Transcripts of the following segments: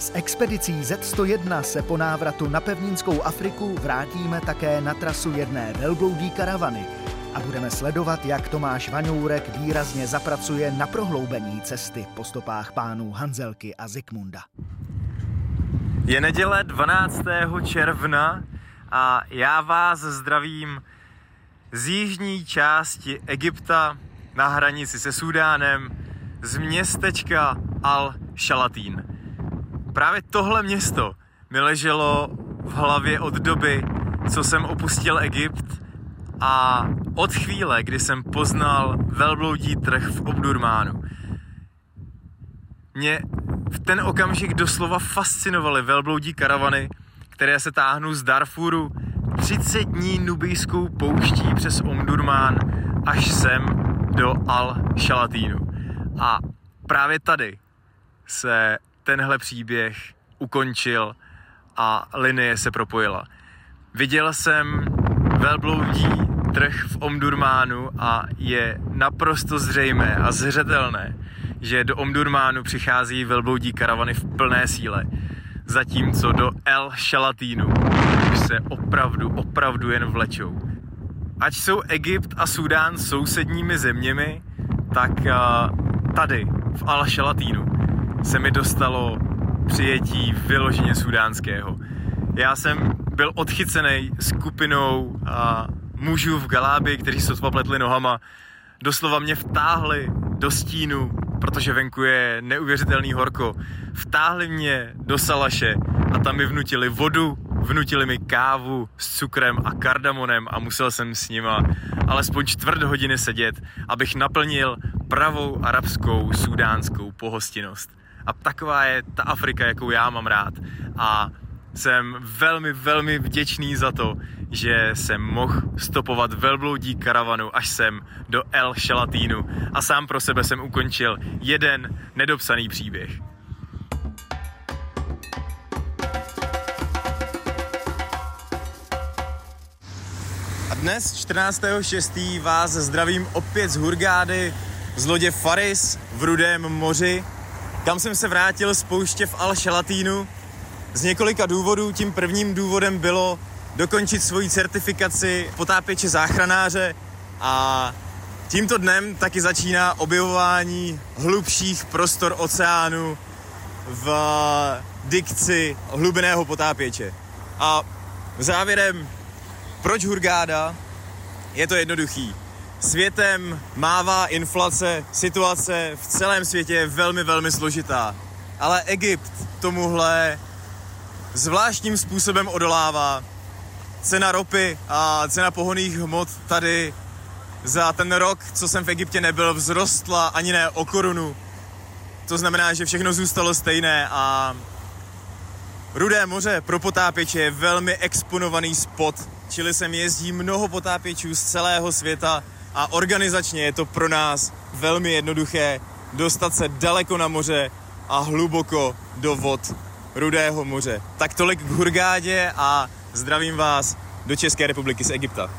S expedicí Z101 se po návratu na pevninskou Afriku vrátíme také na trasu jedné velbloudí karavany a budeme sledovat, jak Tomáš Vaňourek výrazně zapracuje na prohloubení cesty po stopách pánů Hanzelky a Zikmunda. Je neděle 12. června a já vás zdravím z jižní části Egypta na hranici se Súdánem z městečka Al-Shalatín. Právě tohle město mi leželo v hlavě od doby, co jsem opustil Egypt a od chvíle, kdy jsem poznal velbloudí trh v Obdurmánu. Mě v ten okamžik doslova fascinovaly velbloudí karavany, které se táhnou z Darfuru 30 dní nubijskou pouští přes Omdurmán až sem do Al-Shalatínu. A právě tady se tenhle příběh ukončil a linie se propojila. Viděl jsem velbloudí trh v Omdurmánu a je naprosto zřejmé a zřetelné, že do Omdurmánu přichází velbloudí karavany v plné síle, zatímco do El Shalatínu už se opravdu, opravdu jen vlečou. Ať jsou Egypt a Súdán sousedními zeměmi, tak tady v Al Shalatínu se mi dostalo přijetí vyloženě sudánského. Já jsem byl odchycený skupinou a mužů v Galábi, kteří sotva pletli nohama. Doslova mě vtáhli do stínu, protože venku je neuvěřitelný horko. Vtáhli mě do salaše a tam mi vnutili vodu, vnutili mi kávu s cukrem a kardamonem a musel jsem s nima alespoň čtvrt hodiny sedět, abych naplnil pravou arabskou sudánskou pohostinnost. A taková je ta Afrika, jakou já mám rád. A jsem velmi, velmi vděčný za to, že jsem mohl stopovat velbloudí karavanu až sem do El Shalatínu a sám pro sebe jsem ukončil jeden nedopsaný příběh. A dnes, 14.6. vás zdravím opět z Hurgády, z lodě Faris v Rudém moři, kam jsem se vrátil z pouště v Al Shalatínu z několika důvodů. Tím prvním důvodem bylo dokončit svoji certifikaci potápěče záchranáře a tímto dnem taky začíná objevování hlubších prostor oceánu v dikci hlubeného potápěče. A závěrem, proč Hurgáda? Je to jednoduchý. Světem mává inflace, situace v celém světě je velmi, velmi složitá. Ale Egypt tomuhle zvláštním způsobem odolává. Cena ropy a cena pohoných hmot tady za ten rok, co jsem v Egyptě nebyl, vzrostla ani ne o korunu. To znamená, že všechno zůstalo stejné a Rudé moře pro potápěče je velmi exponovaný spot, čili sem jezdí mnoho potápěčů z celého světa a organizačně je to pro nás velmi jednoduché dostat se daleko na moře a hluboko do vod Rudého moře. Tak tolik k Hurgádě a zdravím vás do České republiky z Egypta.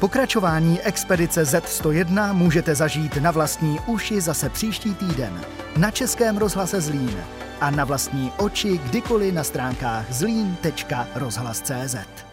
Pokračování expedice Z101 můžete zažít na vlastní uši zase příští týden na Českém rozhlase Zlín a na vlastní oči kdykoliv na stránkách zlín.rozhlas.cz.